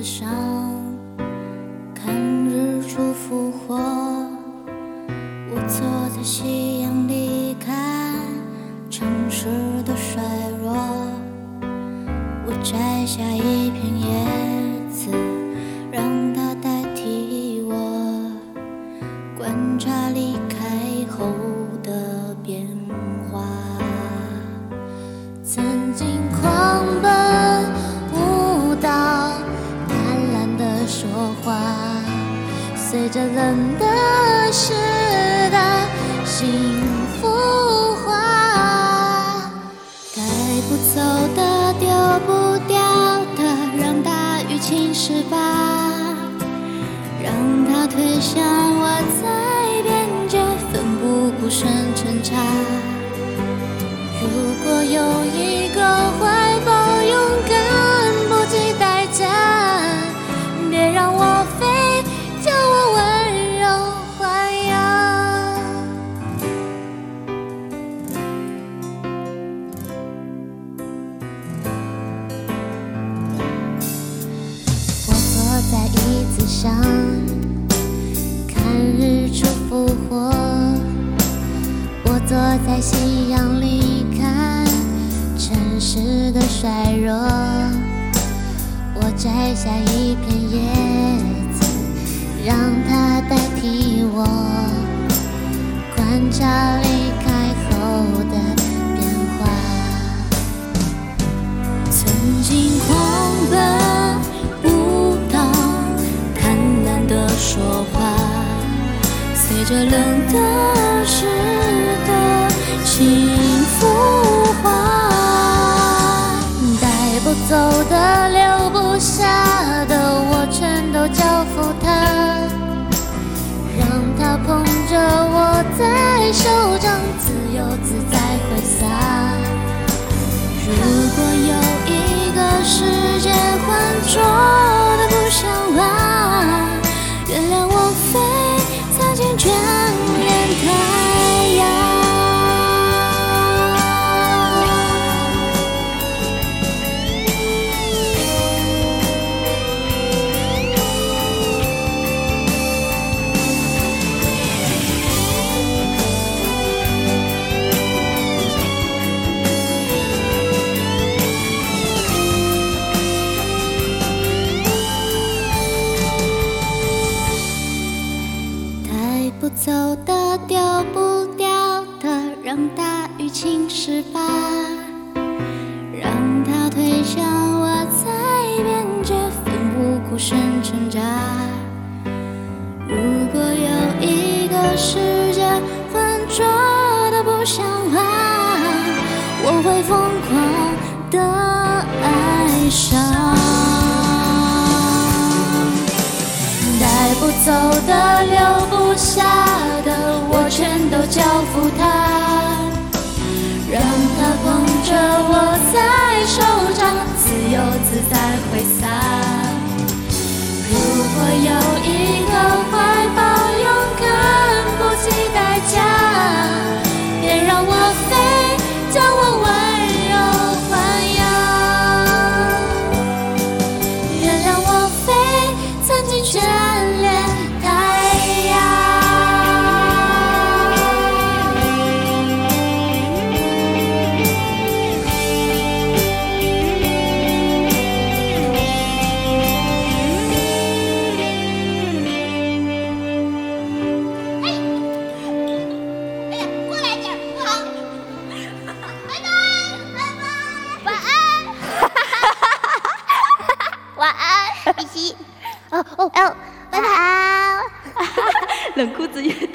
子上看日出复活，我坐在夕阳里看城市的衰弱。我摘下一片叶子，让它随着冷的湿的幸福化，带不走的丢不掉的，让大雨侵蚀吧，让它推向我在边界奋不顾身挣扎。如果有一个想，看日出复活。我坐在夕阳里看城市的衰弱，我摘下一片叶子，让它代替我观察这冷的湿的幸福化，带不走的、留不下的，我全都交付他，让他捧着我在手掌，自由自在挥洒。如果有不走的，丢不掉的，让大雨侵蚀吧，让它推向我在边界奋不顾身挣扎。如果有一个世界浑浊的不像话，我会疯狂的爱上。带不走的、留下的，我全都交付他，让他捧着我在手掌，自由自在挥洒。你好。冷酷子己